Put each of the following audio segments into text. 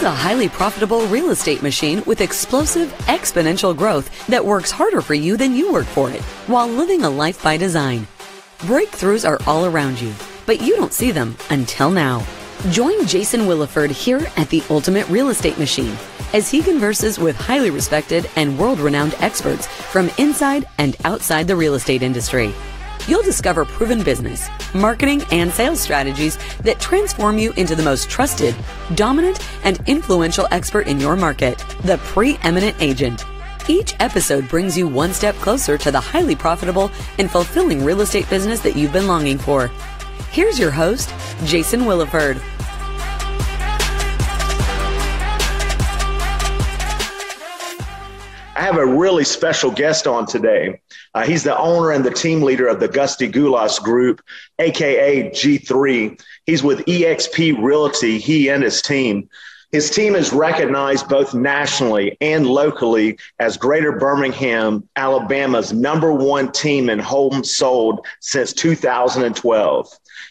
Build a highly profitable real estate machine with explosive, exponential growth that works harder for you than you work for it while living a life by design. Breakthroughs are all around you, but you don't see them until now. Join Jason Williford here at the Ultimate Real Estate Machine as he converses with highly respected and world renowned experts from inside and outside the real estate industry. You'll discover proven business, marketing, and sales strategies that transform you into the most trusted, dominant, and influential expert in your market, the preeminent agent. Each episode brings you one step closer to the highly profitable and fulfilling real estate business that you've been longing for. Here's your host, Jason Williford. I have a really special guest on today. Uh, he's the owner and the team leader of the Gusty Gulas Group, aka G3. He's with EXP Realty, he and his team. His team is recognized both nationally and locally as Greater Birmingham, Alabama's number one team in homes sold since 2012.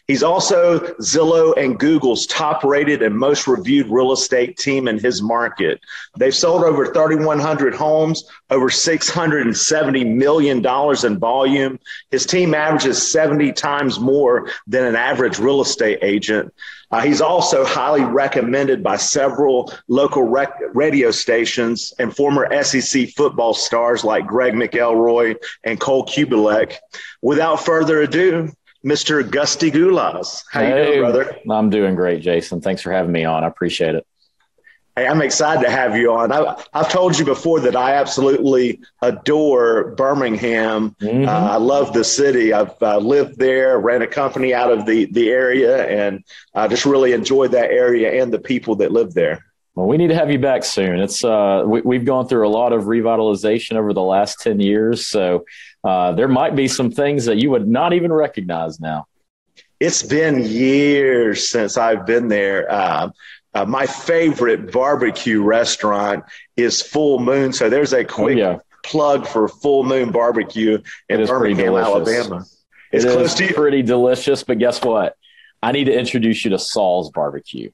He's also Zillow and Google's top rated and most reviewed real estate team in his market. They've sold over 3,100 homes, over $670 million in volume. His team averages 70 times more than an average real estate agent. Uh, he's also highly recommended by several local rec- radio stations and former SEC football stars like Greg McElroy and Cole Cubelic. Without further ado, Mr. Gusty Gulas. How hey, you doing, brother? I'm doing great, Jason. Thanks for having me on. I appreciate it. Hey, I'm excited to have you on. I, have told you before that I absolutely adore Birmingham. Mm-hmm. Uh, I love the city. I've uh, lived there, ran a company out of the, the area, and I just really enjoyed that area and the people that live there. Well, we need to have you back soon. It's uh, we, have gone through a lot of revitalization over the last ten years, so uh, there might be some things that you would not even recognize now. It's been years since I've been there. Uh, uh, my favorite barbecue restaurant is Full Moon. So there's a quick oh, yeah. plug for Full Moon Barbecue in Birmingham, Alabama. It's it close to you. pretty delicious, but guess what? I need to introduce you to Saw's Barbecue.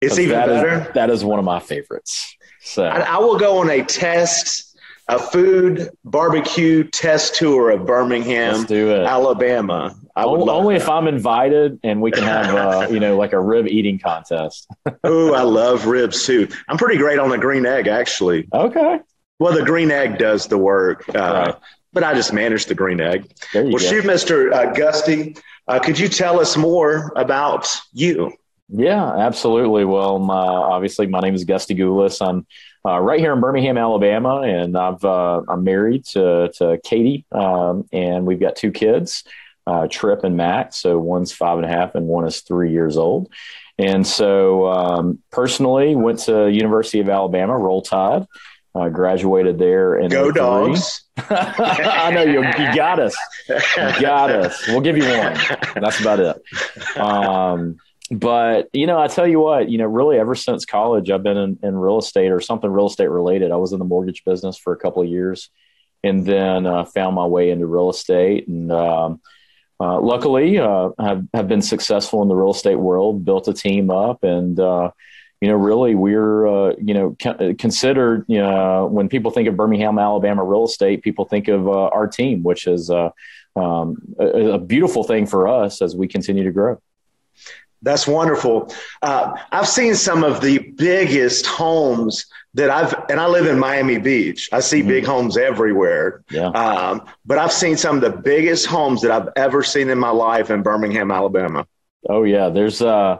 It's even that better. Is, that is one of my favorites. So I, I will go on a test a food barbecue test tour of Birmingham, Alabama. I would only if I'm invited and we can have, uh, you know, like a rib eating contest. oh, I love ribs too. I'm pretty great on the green egg, actually. Okay. Well, the green egg does the work, uh, right. but I just manage the green egg. well, go. shoot, Mr. Uh, Gusty, uh, could you tell us more about you? Yeah, absolutely. Well, my, obviously, my name is Gusty Gulas. I'm uh, right here in Birmingham, Alabama, and I've uh, I'm married to to Katie, um, and we've got two kids, uh, Trip and Max. So one's five and a half, and one is three years old. And so, um, personally, went to University of Alabama, Roll Tide. Uh, graduated there and go dogs. I know you, you got us, you got us. We'll give you one. That's about it. Um, but you know, I tell you what, you know, really ever since college, I've been in, in, real estate or something real estate related. I was in the mortgage business for a couple of years, and then uh, found my way into real estate. And um, uh, luckily, uh, have have been successful in the real estate world. Built a team up, and uh, you know, really, we're uh, you know con- considered. You know, when people think of Birmingham, Alabama real estate, people think of uh, our team, which is um, a, a beautiful thing for us as we continue to grow. That's wonderful. Uh, I've seen some of the biggest homes that I've, and I live in Miami Beach. I see mm-hmm. big homes everywhere. Yeah. Um, but I've seen some of the biggest homes that I've ever seen in my life in Birmingham, Alabama. Oh yeah, there's uh,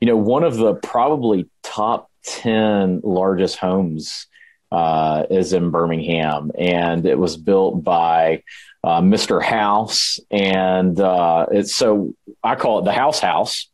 you know, one of the probably top ten largest homes uh, is in Birmingham, and it was built by uh, Mr. House, and uh, it's so I call it the House House.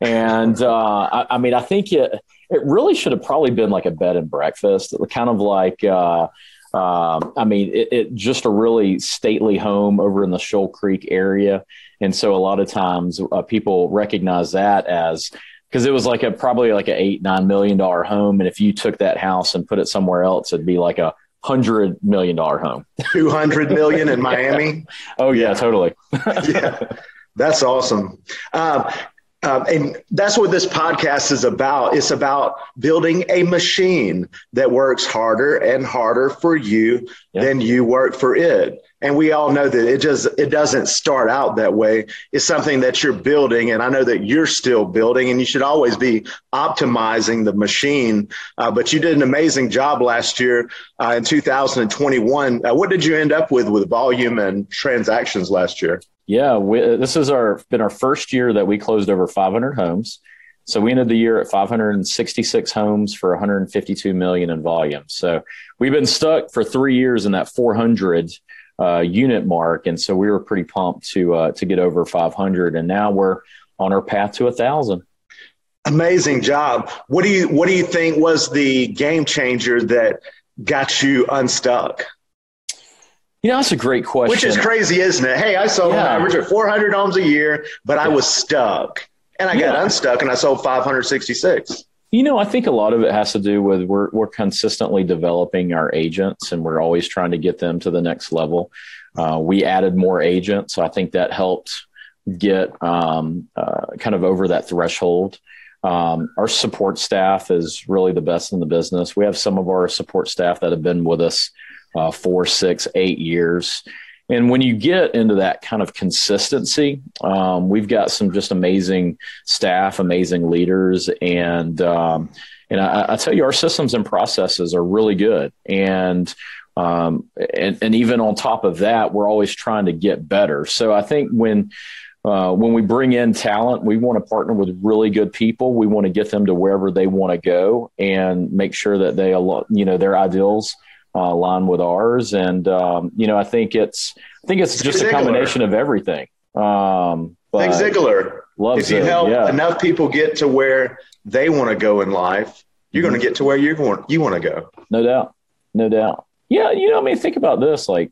And uh, I, I, mean, I think it it really should have probably been like a bed and breakfast, kind of like. Uh, um, I mean, it, it, just a really stately home over in the Shoal Creek area, and so a lot of times uh, people recognize that as because it was like a probably like an eight nine million dollar home, and if you took that house and put it somewhere else, it'd be like a hundred million dollar home. Two hundred million in Miami. oh yeah, yeah. totally. yeah, that's awesome. Um, Um, and that's what this podcast is about. It's about building a machine that works harder and harder for you yep. than you work for it. And we all know that it just it doesn't start out that way. It's something that you're building, and I know that you're still building, and you should always be optimizing the machine. Uh, but you did an amazing job last year uh, in 2021. Uh, what did you end up with with volume and transactions last year? Yeah, we, this has our been our first year that we closed over 500 homes. So we ended the year at 566 homes for 152 million in volume. So we've been stuck for three years in that 400 uh, unit mark, and so we were pretty pumped to uh, to get over 500, and now we're on our path to a thousand. Amazing job. What do you What do you think was the game changer that got you unstuck? You know, that's a great question. Which is crazy, isn't it? Hey, I sold yeah. an average of 400 homes a year, but I was stuck. And I yeah. got unstuck and I sold 566. You know, I think a lot of it has to do with we're, we're consistently developing our agents and we're always trying to get them to the next level. Uh, we added more agents. So I think that helped get um, uh, kind of over that threshold. Um, our support staff is really the best in the business. We have some of our support staff that have been with us uh, four, six, eight years. And when you get into that kind of consistency, um, we've got some just amazing staff, amazing leaders, and um, and I, I, tell you, our systems and processes are really good. And um, and, and even on top of that, we're always trying to get better. So I think when uh, when we bring in talent, we want to partner with really good people. We want to get them to wherever they want to go and make sure that they, you know, their ideals uh, line with ours. And um, you know, I think it's I think it's just a combination of everything. Um, Zig Ziglar loves if you it. help yeah. enough people get to where they want to go in life, you're mm-hmm. going to get to where you want you want to go. No doubt, no doubt. Yeah, you know, I mean, think about this. Like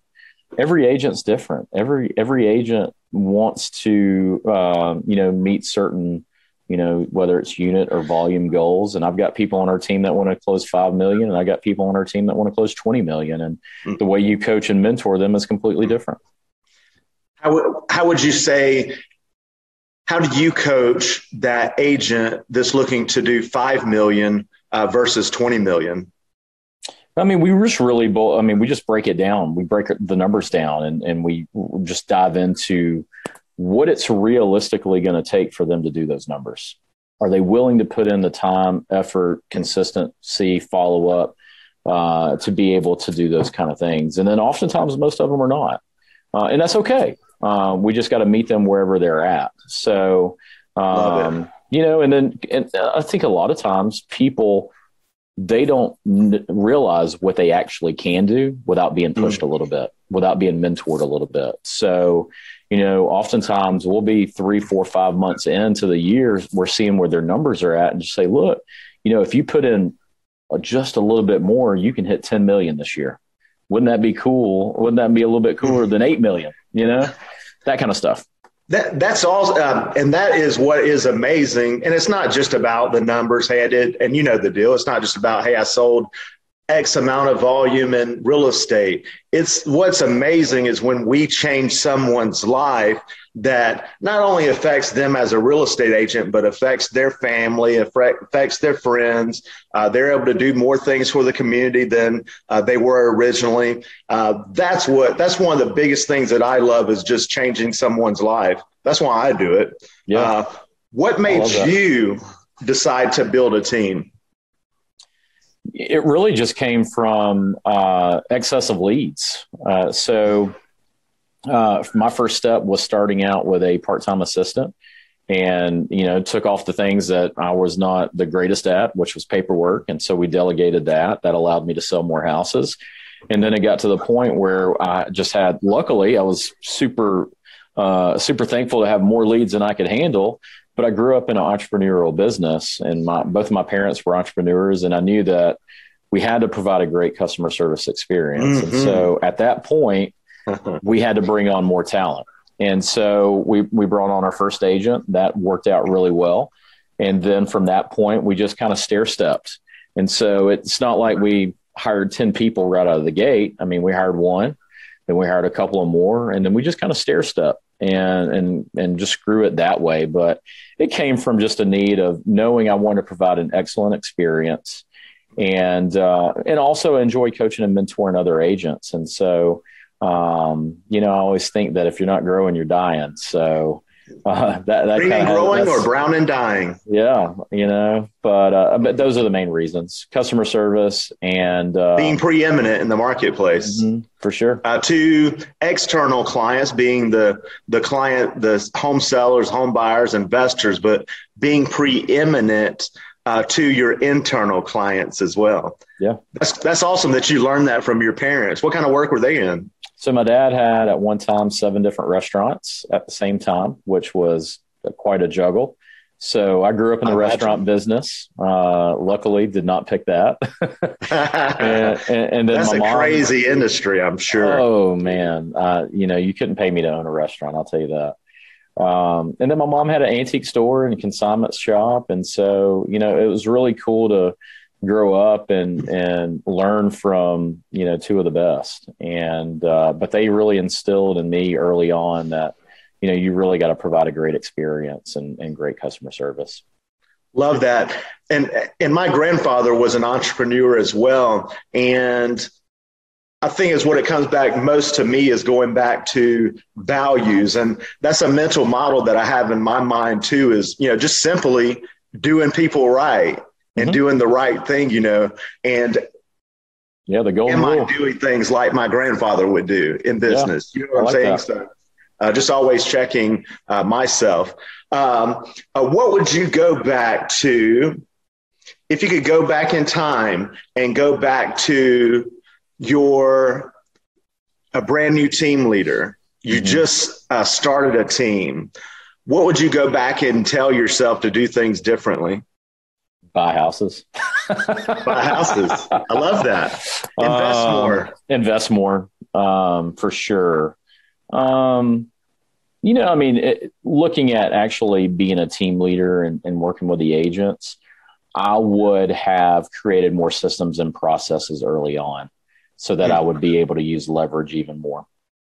every agent's different. Every every agent wants to, um, you know, meet certain you know, whether it's unit or volume goals. And I've got people on our team that want to close 5 million and I got people on our team that want to close 20 million. And mm-hmm. the way you coach and mentor them is completely different. How, would, how would you say, how do you coach that agent that's looking to do 5 million uh, versus 20 million? I mean, we just really, I mean, we just break it down. We break the numbers down and, and we just dive into what it's realistically going to take for them to do those numbers. Are they willing to put in the time, effort, consistency, follow up uh, to be able to do those kind of things? And then oftentimes, most of them are not. Uh, and that's okay. Uh, we just got to meet them wherever they're at. So, um, you know, and then and I think a lot of times people they don't n- realize what they actually can do without being pushed mm. a little bit, without being mentored a little bit. So, you know, oftentimes we'll be three, four, five months into the year, we're seeing where their numbers are at and just say, look, you know, if you put in just a little bit more, you can hit 10 million this year. Wouldn't that be cool? Wouldn't that be a little bit cooler than 8 million? You know, that kind of stuff. That, that's all, um, and that is what is amazing. And it's not just about the numbers. Hey, I did, and you know the deal. It's not just about hey, I sold X amount of volume in real estate. It's what's amazing is when we change someone's life that not only affects them as a real estate agent, but affects their family, affects their friends. Uh, they're able to do more things for the community than uh, they were originally. Uh, that's what, that's one of the biggest things that I love is just changing someone's life. That's why I do it. Yeah. Uh, what made you decide to build a team? It really just came from uh, excessive leads. Uh, so uh, my first step was starting out with a part-time assistant and you know took off the things that i was not the greatest at which was paperwork. And so we delegated that. That allowed me to sell more houses. And then it got to the point where i just had luckily i was super uh, super thankful to have more leads than i could handle but I grew up in an entrepreneurial business, and my, both of my parents were entrepreneurs, and I knew that we had to provide a great customer service experience. Mm-hmm. And so at that point, we had to bring on more talent. And so we, we brought on our first agent. That worked out really well. And then from that point, we just kind of stair stepped. And so it's not like we hired 10 people right out of the gate. I mean, we hired one, then we hired a couple of more, and then we just kind of stair step. And and and just grew it that way. But it came from just a need of knowing I wanted to provide an excellent experience, and uh, and also enjoy coaching and mentoring other agents. And so, um, you know, I always think that if you're not growing, you're dying. So uh, that, that Green and growing or brown and dying. Yeah, you know, but uh, but those are the main reasons: customer service and uh, being preeminent in the marketplace, mm-hmm, for sure. Uh, to external clients, being the the client, the home sellers, home buyers, investors, but being preeminent. Uh, to your internal clients as well. Yeah, that's that's awesome that you learned that from your parents. What kind of work were they in? So my dad had at one time seven different restaurants at the same time, which was quite a juggle. So I grew up in the restaurant business. Uh, luckily, did not pick that. and, and, and, then that's a mom, crazy industry, I'm sure. Oh man, uh, you know you couldn't pay me to own a restaurant. I'll tell you that. Um, and then my mom had an antique store and consignment shop, and so you know it was really cool to grow up and and learn from you know two of the best. And uh, but they really instilled in me early on that you know you really got to provide a great experience and, and great customer service. Love that. And and my grandfather was an entrepreneur as well. And I think is what it comes back most to me is going back to values. And that's a mental model that I have in my mind too, is, you know, just simply doing people right and mm-hmm. doing the right thing, you know, and yeah, the goal. Am rule. I doing things like my grandfather would do in business? Yeah, you know what I I'm like saying? That. So, uh, just always checking uh, myself. Um, uh, what would you go back to if you could go back in time and go back to your a brand new team leader? You mm-hmm. just uh, started a team. What would you go back and tell yourself to do things differently? Buy houses. buy houses. I love that. Invest um, more. Invest more um, for sure. Um, you know, I mean, it, looking at actually being a team leader and, and working with the agents, I would have created more systems and processes early on so that I would be able to use leverage even more.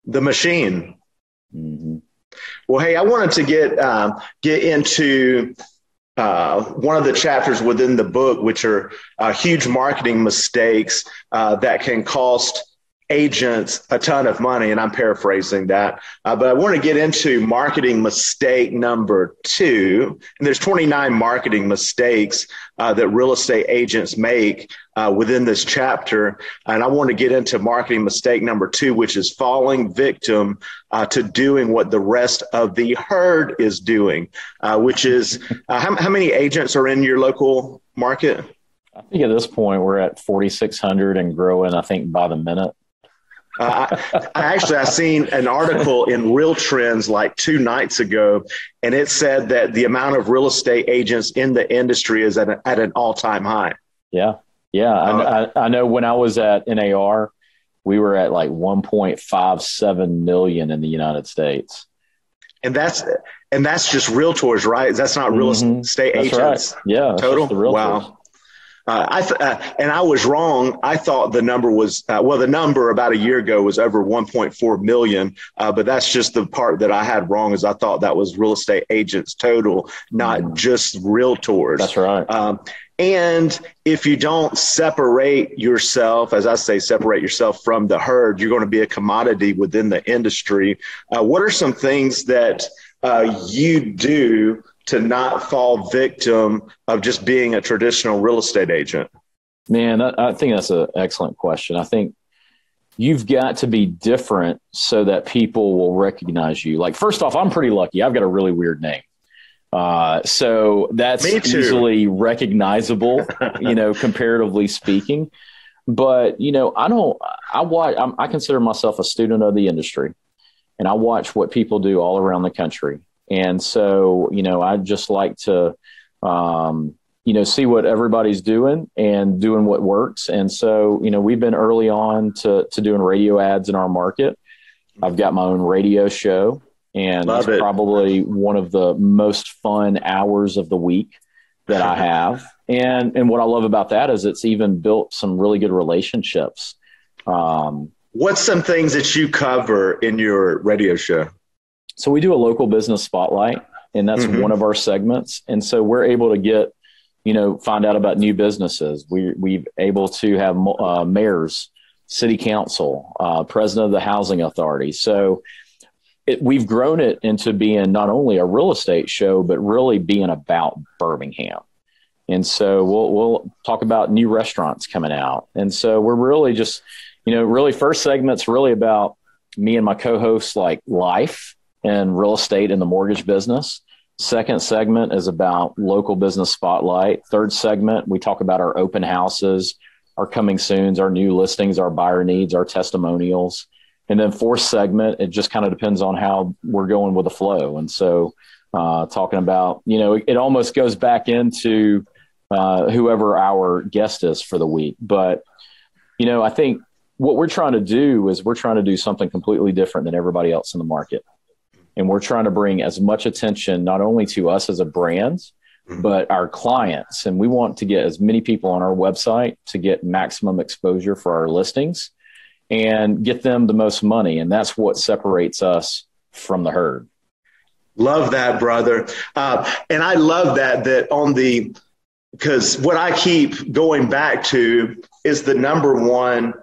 The machine. Mm-hmm. Well, hey, I wanted to get um, get into uh, one of the chapters within the book, which are uh, huge marketing mistakes uh, that can cost agents a ton of money. And I'm paraphrasing that. Uh, but I want to get into marketing mistake number two. And there's 29 marketing mistakes uh, that real estate agents make uh, within this chapter. And I want to get into marketing mistake number two, which is falling victim uh, to doing what the rest of the herd is doing, uh, which is uh, how, how many agents are in your local market? I think at this point we're at 4,600 and growing, I think, by the minute. Uh, I, I, actually I seen an article in Real Trends like two nights ago, and it said that the amount of real estate agents in the industry is at, a, at an all time high. Yeah, yeah. Uh, I, I, know when I was at NAR, we were at like 1.57 million in the United States, and that's and that's just realtors, right? That's not real mm-hmm. estate that's agents. Right. Yeah, total. Wow. Uh, I th- uh, and I was wrong. I thought the number was uh, well, the number about a year ago was over 1.4 million, uh, but that's just the part that I had wrong. Is I thought that was real estate agents total, not mm. just realtors. That's right. Um, and if you don't separate yourself, as I say, separate yourself from the herd, you're going to be a commodity within the industry. Uh, what are some things that uh, you do? To not fall victim of just being a traditional real estate agent? Man, I, I think that's an excellent question. I think you've got to be different so that people will recognize you. Like, first off, I'm pretty lucky. I've got a really weird name. Uh, so that's easily recognizable, you know, comparatively speaking. But, you know, I don't, I watch, I'm, I consider myself a student of the industry and I watch what people do all around the country. And so, you know, I just like to, um, you know, see what everybody's doing and doing what works. And so, you know, we've been early on to, to doing radio ads in our market. I've got my own radio show, and Love it's it. probably one of the most fun hours of the week that I have. And and what I love about that is it's even built some really good relationships. Um, What's some things that you cover in your radio show? So we do a local business spotlight, and that's mm-hmm. one of our segments. And so we're able to get, you know, find out about new businesses. We we've able to have uh, mayors, city council, uh, president of the housing authority. So it, we've grown it into being not only a real estate show, but really being about Birmingham. And so we'll we'll talk about new restaurants coming out. And so we're really just, you know, really first segment's really about me and my co-hosts like life and real estate in the mortgage business. Second segment is about local business spotlight. Third segment, we talk about our open houses, our coming soons, our new listings, our buyer needs, our testimonials. And then fourth segment, it just kind of depends on how we're going with the flow. And so, uh, talking about, you know, it, it almost goes back into uh, whoever our guest is for the week. But, you know, I think what we're trying to do is we're trying to do something completely different than everybody else in the market. And we're trying to bring as much attention not only to us as a brand, mm-hmm. but our clients. And we want to get as many people on our website to get maximum exposure for our listings and get them the most money. And that's what separates us from the herd. Love that, brother. Uh, and I love that, that on the, because what I keep going back to is the number one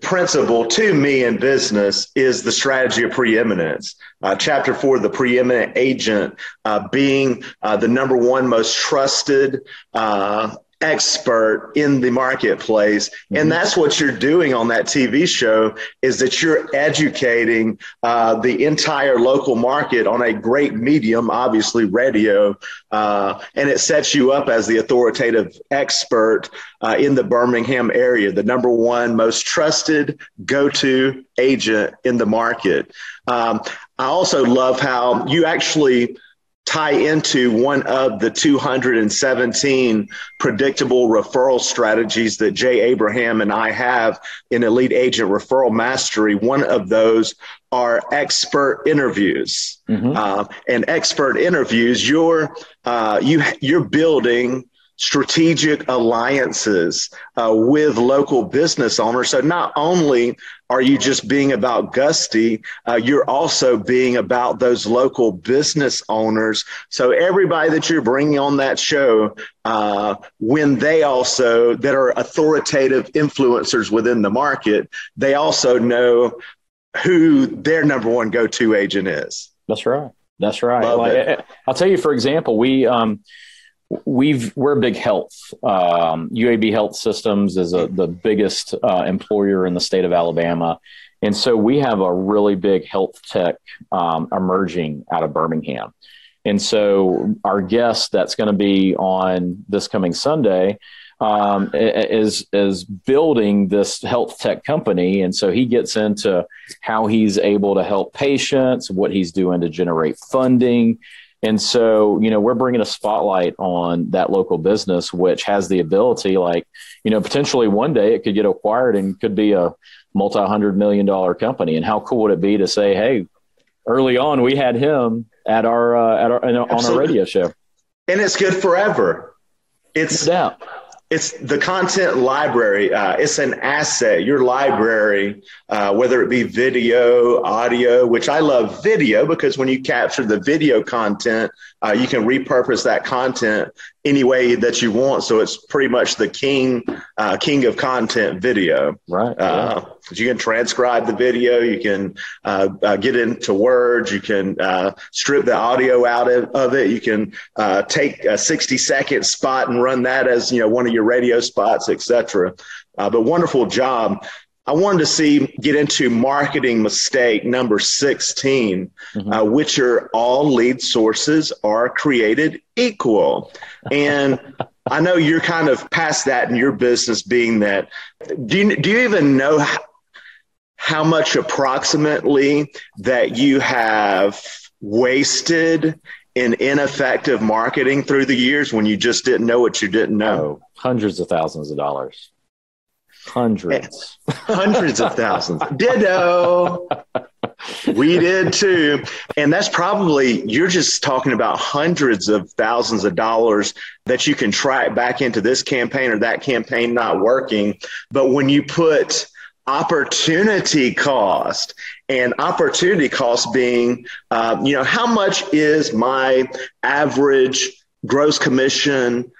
principle to me in business is the strategy of preeminence. Uh, chapter four, the preeminent agent uh, being uh, the number one most trusted uh, expert in the marketplace mm-hmm. and that's what you're doing on that tv show is that you're educating uh, the entire local market on a great medium obviously radio uh, and it sets you up as the authoritative expert uh, in the birmingham area the number one most trusted go-to agent in the market um, i also love how you actually tie into one of the 217 predictable referral strategies that Jay Abraham and I have in Elite Agent Referral Mastery. One of those are expert interviews. Mm-hmm. Uh, and expert interviews, you're uh, you you're building strategic alliances uh, with local business owners. So not only are you just being about Gusty, uh, you're also being about those local business owners. So everybody that you're bringing on that show, uh, when they also that are authoritative influencers within the market, they also know who their number one go-to agent is. That's right. That's right. Like, I'll tell you, for example, we um, we've we're big health. Um, UAB Health Systems is a, the biggest uh, employer in the state of Alabama, and so we have a really big health tech um, emerging out of Birmingham. And so our guest that's going to be on this coming Sunday um, is is building this health tech company, and so he gets into how he's able to help patients, what he's doing to generate funding, and so, you know, we're bringing a spotlight on that local business, which has the ability, like, you know, potentially one day it could get acquired and could be a multi hundred million dollar company. And how cool would it be to say, hey, early on we had him at our, uh, at our, on our radio show. And it's good forever. It's, no it's the content library. Uh, it's an asset. Your library, uh, whether it be video, audio, which I love video because when you capture the video content, uh, you can repurpose that content any way that you want. So it's pretty much the king, uh, king of content video. Right. Uh, you can transcribe the video. You can uh, uh, get into words. You can uh, strip the audio out of, of it. You can uh, take a 60 second spot and run that as, you know, one of your radio spots, etc. but wonderful job. I wanted to see get into marketing mistake number 16, mm-hmm. uh, which are all lead sources are created equal. And I know you're kind of past that in your business being that. Do you, do you even know how, how much approximately that you have wasted in ineffective marketing through the years when you just didn't know what you didn't know? Oh, hundreds of thousands of dollars. Hundreds. Hundreds of thousands. Ditto. We did too. And that's probably, you're just talking about hundreds of thousands of dollars that you can track back into this campaign or that campaign not working. But when you put opportunity cost and opportunity cost being, uh, you know, how much is my average gross commission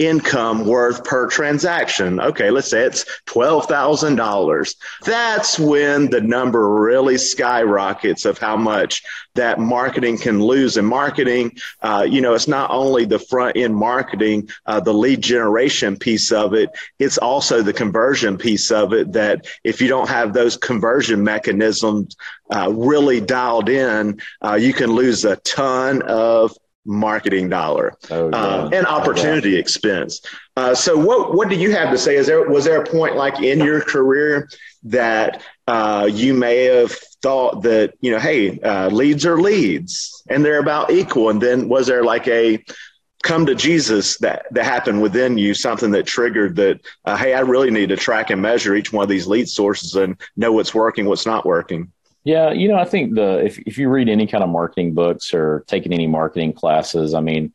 income worth per transaction. Okay, let's say it's $12,000. That's when the number really skyrockets of how much that marketing can lose. And marketing, uh, you know, it's not only the front end marketing, uh, the lead generation piece of it, it's also the conversion piece of it that if you don't have those conversion mechanisms uh, really dialed in, uh, you can lose a ton of marketing dollar oh, yeah. uh, and opportunity oh, expense. Uh, so what what do you have to say? Is there was there a point like in your career that uh, you may have thought that you know, hey, uh, leads are leads and they're about equal, and then was there like a come to Jesus that that happened within you, something that triggered that? Uh, hey, I really need to track and measure each one of these lead sources and know what's working, what's not working. Yeah, you know, I think the if if you read any kind of marketing books or taking any marketing classes, I mean,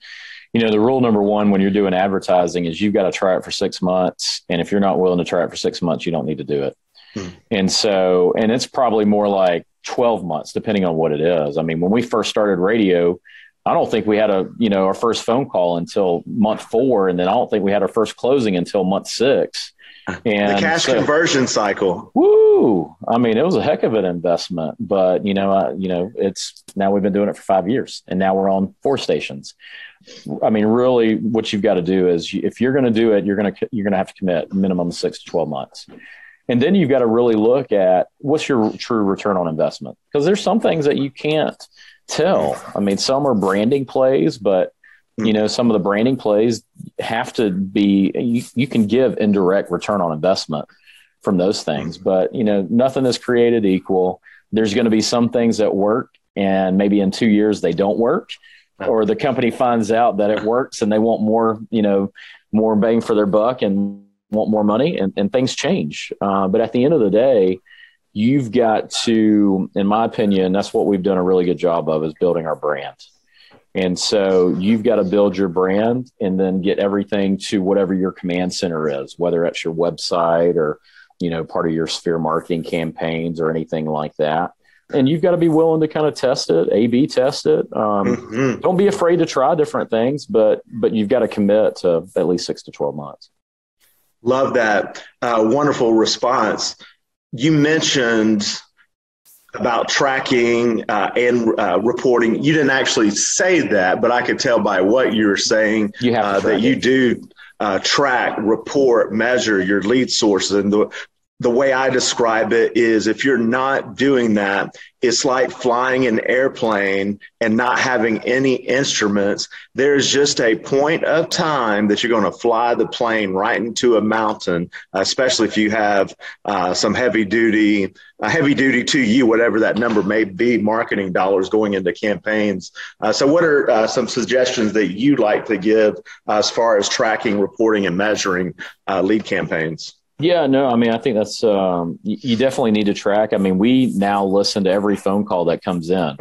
you know, the rule number one when you're doing advertising is you've got to try it for six months, and if you're not willing to try it for six months, you don't need to do it. Hmm. And so, and it's probably more like 12 months, depending on what it is. I mean, when we first started radio, I don't think we had a, you know, our first phone call until month four. And then I don't think we had our first closing until month six. And the cash so, conversion cycle. Woo! I mean, it was a heck of an investment, but you know, uh, you know, it's now we've been doing it for five years, and now we're on four stations. I mean, really, what you've got to do is, if you're going to do it, you're going to you're going to have to commit minimum six to twelve months, and then you've got to really look at what's your true return on investment because there's some things that you can't tell. I mean, some are branding plays, but you know some of the branding plays have to be you, you can give indirect return on investment from those things but you know nothing is created equal. There's going to be some things that work and maybe in two years they don't work or the company finds out that it works and they want more you know more bang for their buck and want more money and, and things change. Uh, but at the end of the day you've got to in my opinion that's what we've done a really good job of is building our brand and so you've got to build your brand and then get everything to whatever your command center is, whether it's your website or, you know, part of your sphere marketing campaigns or anything like that. And you've got to be willing to kind of test it, A B test it. Um, mm-hmm. Don't be afraid to try different things, but but you've got to commit to at least six to 12 months. Love that. Uh, wonderful response. You mentioned about tracking uh, and uh, reporting. You didn't actually say that, but I could tell by what you were saying you uh, that you do uh, track, report, measure your lead sources. And the, the way I describe it is if you're not doing that, it's like flying an airplane and not having any instruments. There's just a point of time that you're going to fly the plane right into a mountain, especially if you have uh, some heavy duty, uh, heavy duty to you, whatever that number may be, marketing dollars going into campaigns. Uh, so, what are uh, some suggestions that you'd like to give as far as tracking, reporting, and measuring uh, lead campaigns? Yeah, no, I mean, I think that's, um, you, definitely need to track. I mean, we now listen to every phone call that comes in.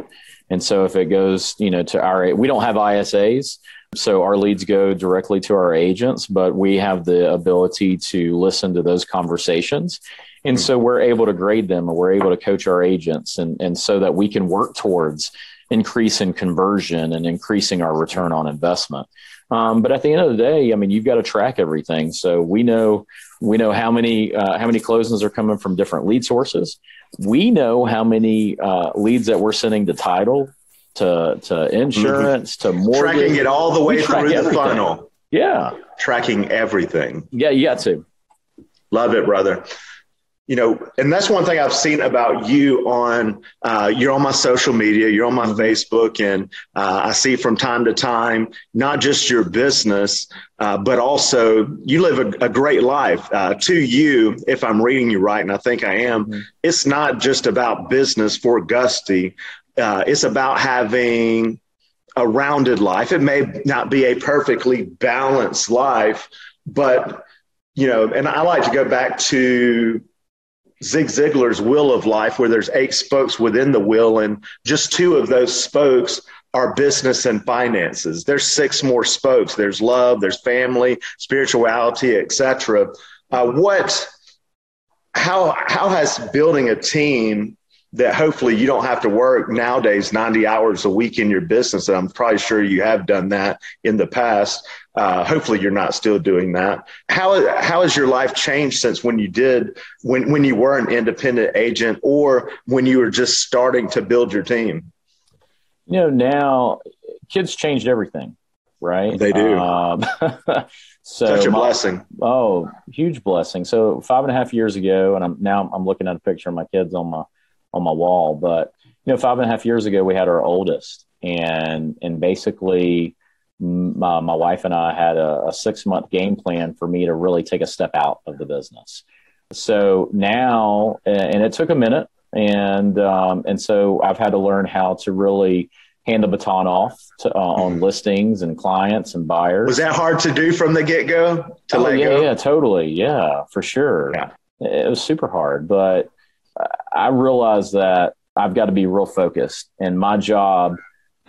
And so if it goes, you know, to our, we don't have ISAs. So our leads go directly to our agents, but we have the ability to listen to those conversations. And so we're able to grade them and we're able to coach our agents and, and so that we can work towards increasing conversion and increasing our return on investment. Um, but at the end of the day, I mean, you've got to track everything. So we know we know how many uh, how many closings are coming from different lead sources. We know how many uh, leads that we're sending to title, to to insurance, mm-hmm. to mortgage. Tracking it all the way through the funnel. Yeah, tracking everything. Yeah, you got to. Love it, brother you know, and that's one thing I've seen about you on, uh, you're on my social media, you're on my. Facebook, and uh, I see from time to time, not just your business, uh, but also you live a, a great life. Uh, to you, if I'm reading you right, and I think I am, mm-hmm. it's not just about business for Gusty. Uh, it's about having a rounded life. It may not be a perfectly balanced life, but, you know, and I like to go back to, Zig Ziglar's wheel of life, where there's eight spokes within the wheel, and just two of those spokes are business and finances. There's six more spokes. There's love, there's family, spirituality, etc. Uh, what, how, how has building a team that hopefully you don't have to work nowadays 90 hours a week in your business. And I'm probably sure you have done that in the past. Uh, hopefully you're not still doing that. How, how has your life changed since when you did, when, when you were an independent agent or when you were just starting to build your team? You know, now kids changed everything, right? They do. Um, so such a my, blessing. Oh, huge blessing. So five and a half years ago, and I'm now I'm looking at a picture of my kids on my on my wall. But you know, five and a half years ago, we had our oldest, and and basically, my, my wife and I had a, a six month game plan for me to really take a step out of the business. So now, and it took a minute, and um, and so I've had to learn how to really hand the baton off to, uh, on mm-hmm. listings and clients and buyers. Was that hard to do from the get go? To oh, let yeah, go? yeah, totally, yeah, for sure. Yeah. It was super hard, but I realize that I've got to be real focused, and my job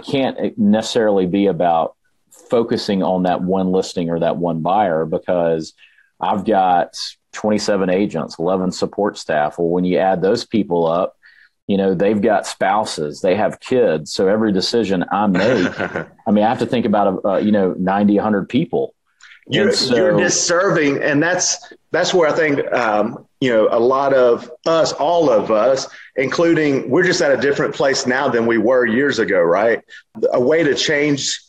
can't necessarily be about focusing on that one listing or that one buyer because I've got 27 agents, 11 support staff. Well, when you add those people up, you know, they've got spouses, they have kids. So every decision I make, I mean, I have to think about, uh, you know, 90, 100 people. You're, so, you're just serving. And that's, that's where I think, um, you know, a lot of us, all of us, including, we're just at a different place now than we were years ago, right? A way to change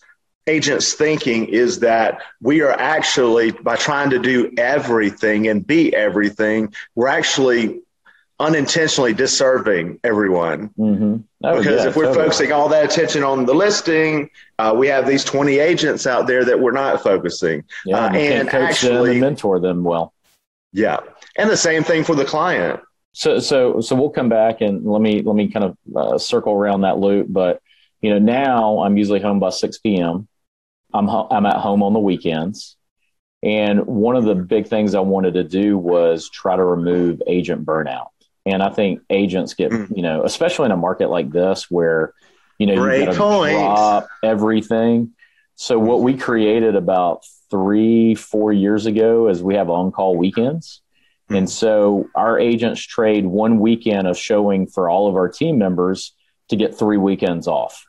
agents thinking is that we are actually by trying to do everything and be everything we're actually unintentionally disserving everyone mm-hmm. oh, because yeah, if we're totally. focusing all that attention on the listing uh, we have these 20 agents out there that we're not focusing yeah, uh, and actually and mentor them well yeah and the same thing for the client so so so we'll come back and let me let me kind of uh, circle around that loop but you know now i'm usually home by 6 p.m I'm ho- I'm at home on the weekends. And one of the big things I wanted to do was try to remove agent burnout. And I think agents get, mm. you know, especially in a market like this where, you know, you got to drop everything. So what we created about three, four years ago is we have on-call weekends. Mm. And so our agents trade one weekend of showing for all of our team members to get three weekends off.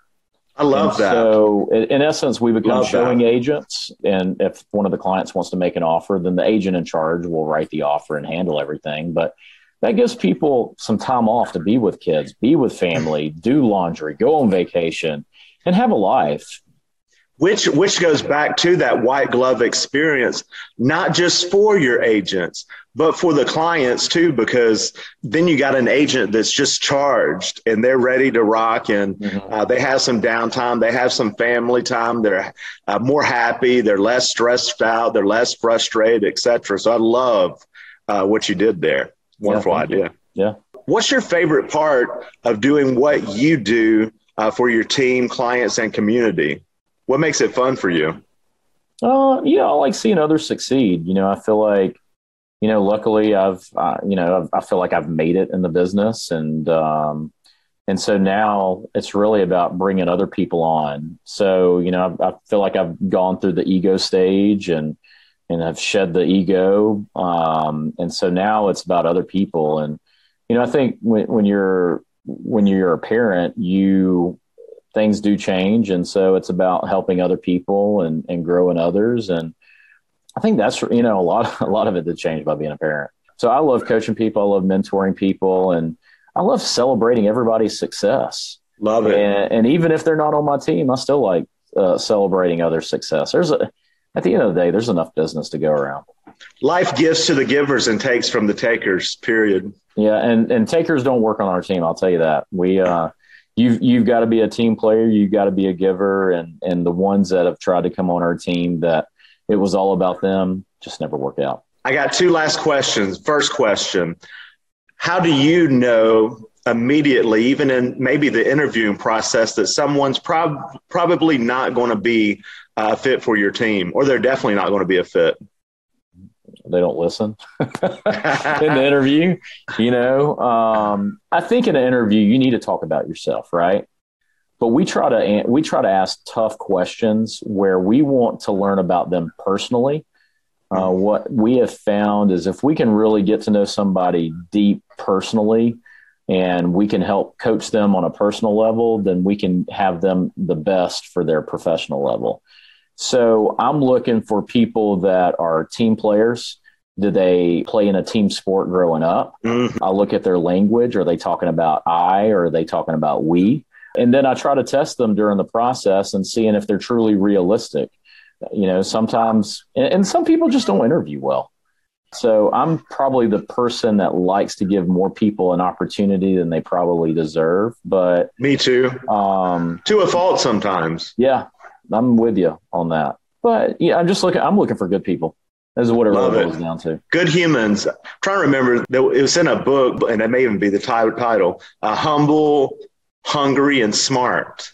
I love and that. So, in essence, we become love showing that. agents. And if one of the clients wants to make an offer, then the agent in charge will write the offer and handle everything. But that gives people some time off to be with kids, be with family, do laundry, go on vacation, and have a life. Which which goes back to that white glove experience not just for your agents but for the clients too because then you got an agent that's just charged and they're ready to rock and mm-hmm. uh, they have some downtime they have some family time they're uh, more happy they're less stressed out they're less frustrated etc so i love uh, what you did there wonderful yeah, idea yeah what's your favorite part of doing what you do uh, for your team clients and community what makes it fun for you? Uh, yeah, I like seeing others succeed. You know, I feel like, you know, luckily I've, uh, you know, I've, i feel like I've made it in the business, and um, and so now it's really about bringing other people on. So you know, I, I feel like I've gone through the ego stage and and I've shed the ego, um, and so now it's about other people. And you know, I think when, when you're when you're a parent, you things do change, and so it's about helping other people and and growing others. And I think that's you know a lot a lot of it did change by being a parent. So I love coaching people. I love mentoring people, and I love celebrating everybody's success. Love it. And, and even if they're not on my team, I still like uh, celebrating other success. There's a at the end of the day, there's enough business to go around. Life gives to the givers and takes from the takers. Period. Yeah, and and takers don't work on our team. I'll tell you that. We uh, you've you've got to be a team player. You've got to be a giver, and and the ones that have tried to come on our team that it was all about them just never work out. I got two last questions. First question: How do you know immediately, even in maybe the interviewing process, that someone's prob- probably not going to be a fit for your team, or they're definitely not going to be a fit? they don't listen in the interview. You know, um, I think in an interview you need to talk about yourself, right? But we try to we try to ask tough questions where we want to learn about them personally. Uh, what we have found is if we can really get to know somebody deep personally, and we can help coach them on a personal level, then we can have them the best for their professional level. So I'm looking for people that are team players. Do they play in a team sport growing up? Mm-hmm. I look at their language. Are they talking about I or are they talking about we? And then I try to test them during the process and seeing if they're truly realistic. You know, sometimes, and some people just don't interview well. So I'm probably the person that likes to give more people an opportunity than they probably deserve. But me too. Um, to a fault sometimes. Yeah, I'm with you on that. But yeah, I'm just looking. I'm looking for good people. This is what it Love really boils down to. Good humans. I'm trying to remember, it was in a book, and it may even be the title: uh, "Humble, Hungry, and Smart."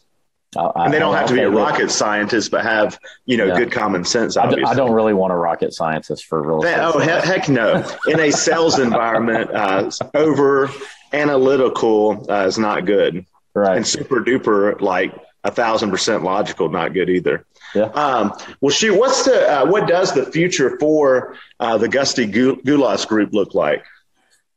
and they don't have to be a rocket scientist, but have you know yeah. good common sense. Obviously. I, don't really want a rocket scientist for real. That, oh heck, heck, no! In a sales environment, uh, over analytical uh, is not good. Right. And super duper like a thousand percent logical, not good either. Yeah. Um, well, shoot, what's the uh, what does the future for uh, the Gusty Gulas Group look like?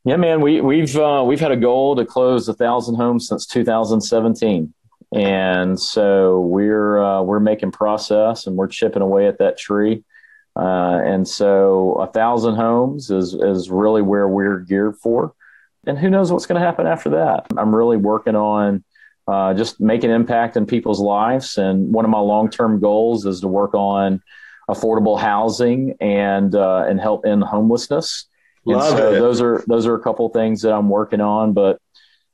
Yeah, man, we, we've uh, we've had a goal to close a thousand homes since 2017 and so we're uh, we're making process and we're chipping away at that tree. Uh, and so a thousand homes is is really where we're geared for. And who knows what's going to happen after that? I'm really working on uh, just an impact in people's lives. And one of my long term goals is to work on affordable housing and uh, and help end homelessness. Love and so it. those are those are a couple things that I'm working on. But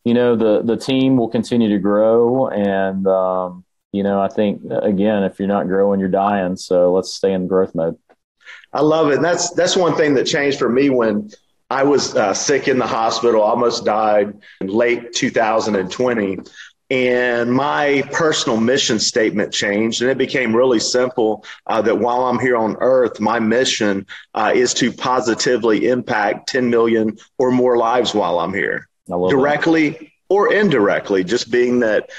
you know the the team will continue to grow and um, you know i think again if you're not growing you're dying so let's stay in growth mode i love it and that's that's one thing that changed for me when i was uh, sick in the hospital almost died in late 2020 and my personal mission statement changed and it became really simple uh, that while i'm here on earth my mission uh, is to positively impact 10 million or more lives while i'm here directly that. or indirectly, just being that,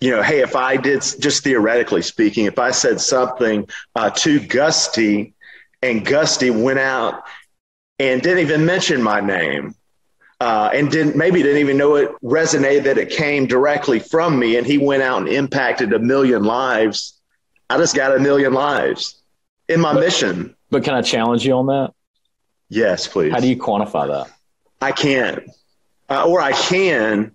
you know, hey, if I did, just theoretically speaking, if I said something uh, to Gusty and Gusty went out and didn't even mention my name, uh, and didn't maybe didn't even know it resonated that it came directly from me, and he went out and impacted a million lives. I just got a million lives in my but, mission. But can I challenge you on that? Yes, please. How do you quantify that? I can't uh, or I can.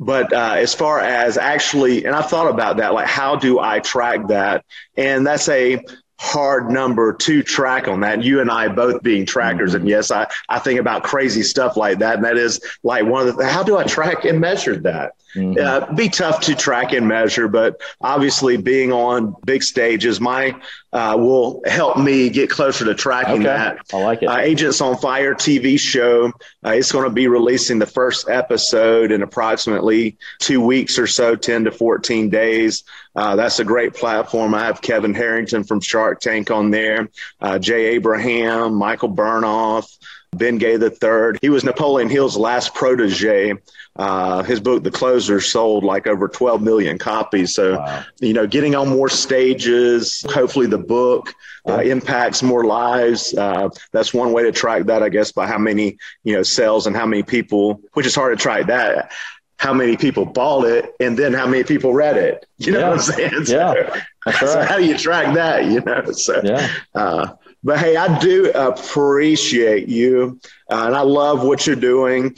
But uh, as far as actually, and I've thought about that, like how do I track that? And that's a hard number to track on that. You and I both being trackers, mm-hmm. and yes, I I think about crazy stuff like that. And that is like one of the how do I track and measure that? Mm-hmm. Uh, be tough to track and measure, but obviously being on big stages, my uh, will help me get closer to tracking okay. that. I like it. Uh, Agents on Fire TV show. Uh, it's going to be releasing the first episode in approximately two weeks or so, 10 to 14 days. Uh, that's a great platform. I have Kevin Harrington from Shark Tank on there, uh, Jay Abraham, Michael Bernoff, Ben Gay III. He was Napoleon Hill's last protege. Uh, his book, The Closer, sold like over 12 million copies. So, wow. you know, getting on more stages, hopefully the book uh, impacts more lives. Uh, that's one way to track that, I guess, by how many, you know, sales and how many people, which is hard to track that how many people bought it and then how many people read it. You know yeah. what I'm saying? So, yeah. That's right. so how do you track that? You know, so, yeah. Uh, but hey, I do appreciate you, uh, and I love what you're doing.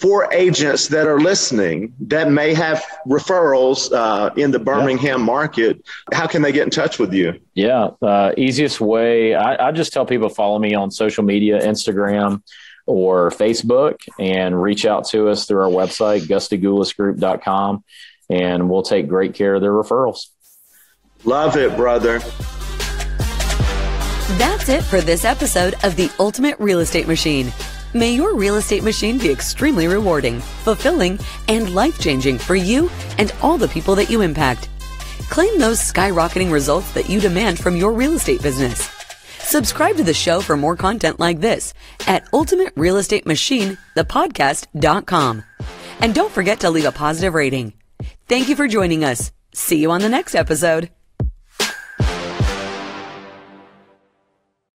For agents that are listening that may have referrals uh, in the Birmingham yeah. market, how can they get in touch with you? Yeah, uh, easiest way, I, I just tell people follow me on social media, Instagram or Facebook, and reach out to us through our website, gustygulasgroup.com, and we'll take great care of their referrals. Love it, brother. That's it for this episode of The Ultimate Real Estate Machine. May your real estate machine be extremely rewarding, fulfilling, and life changing for you and all the people that you impact. Claim those skyrocketing results that you demand from your real estate business. Subscribe to the show for more content like this at ultimate real estate machine ultimaterealestatemachine.thepodcast.com. And don't forget to leave a positive rating. Thank you for joining us. See you on the next episode.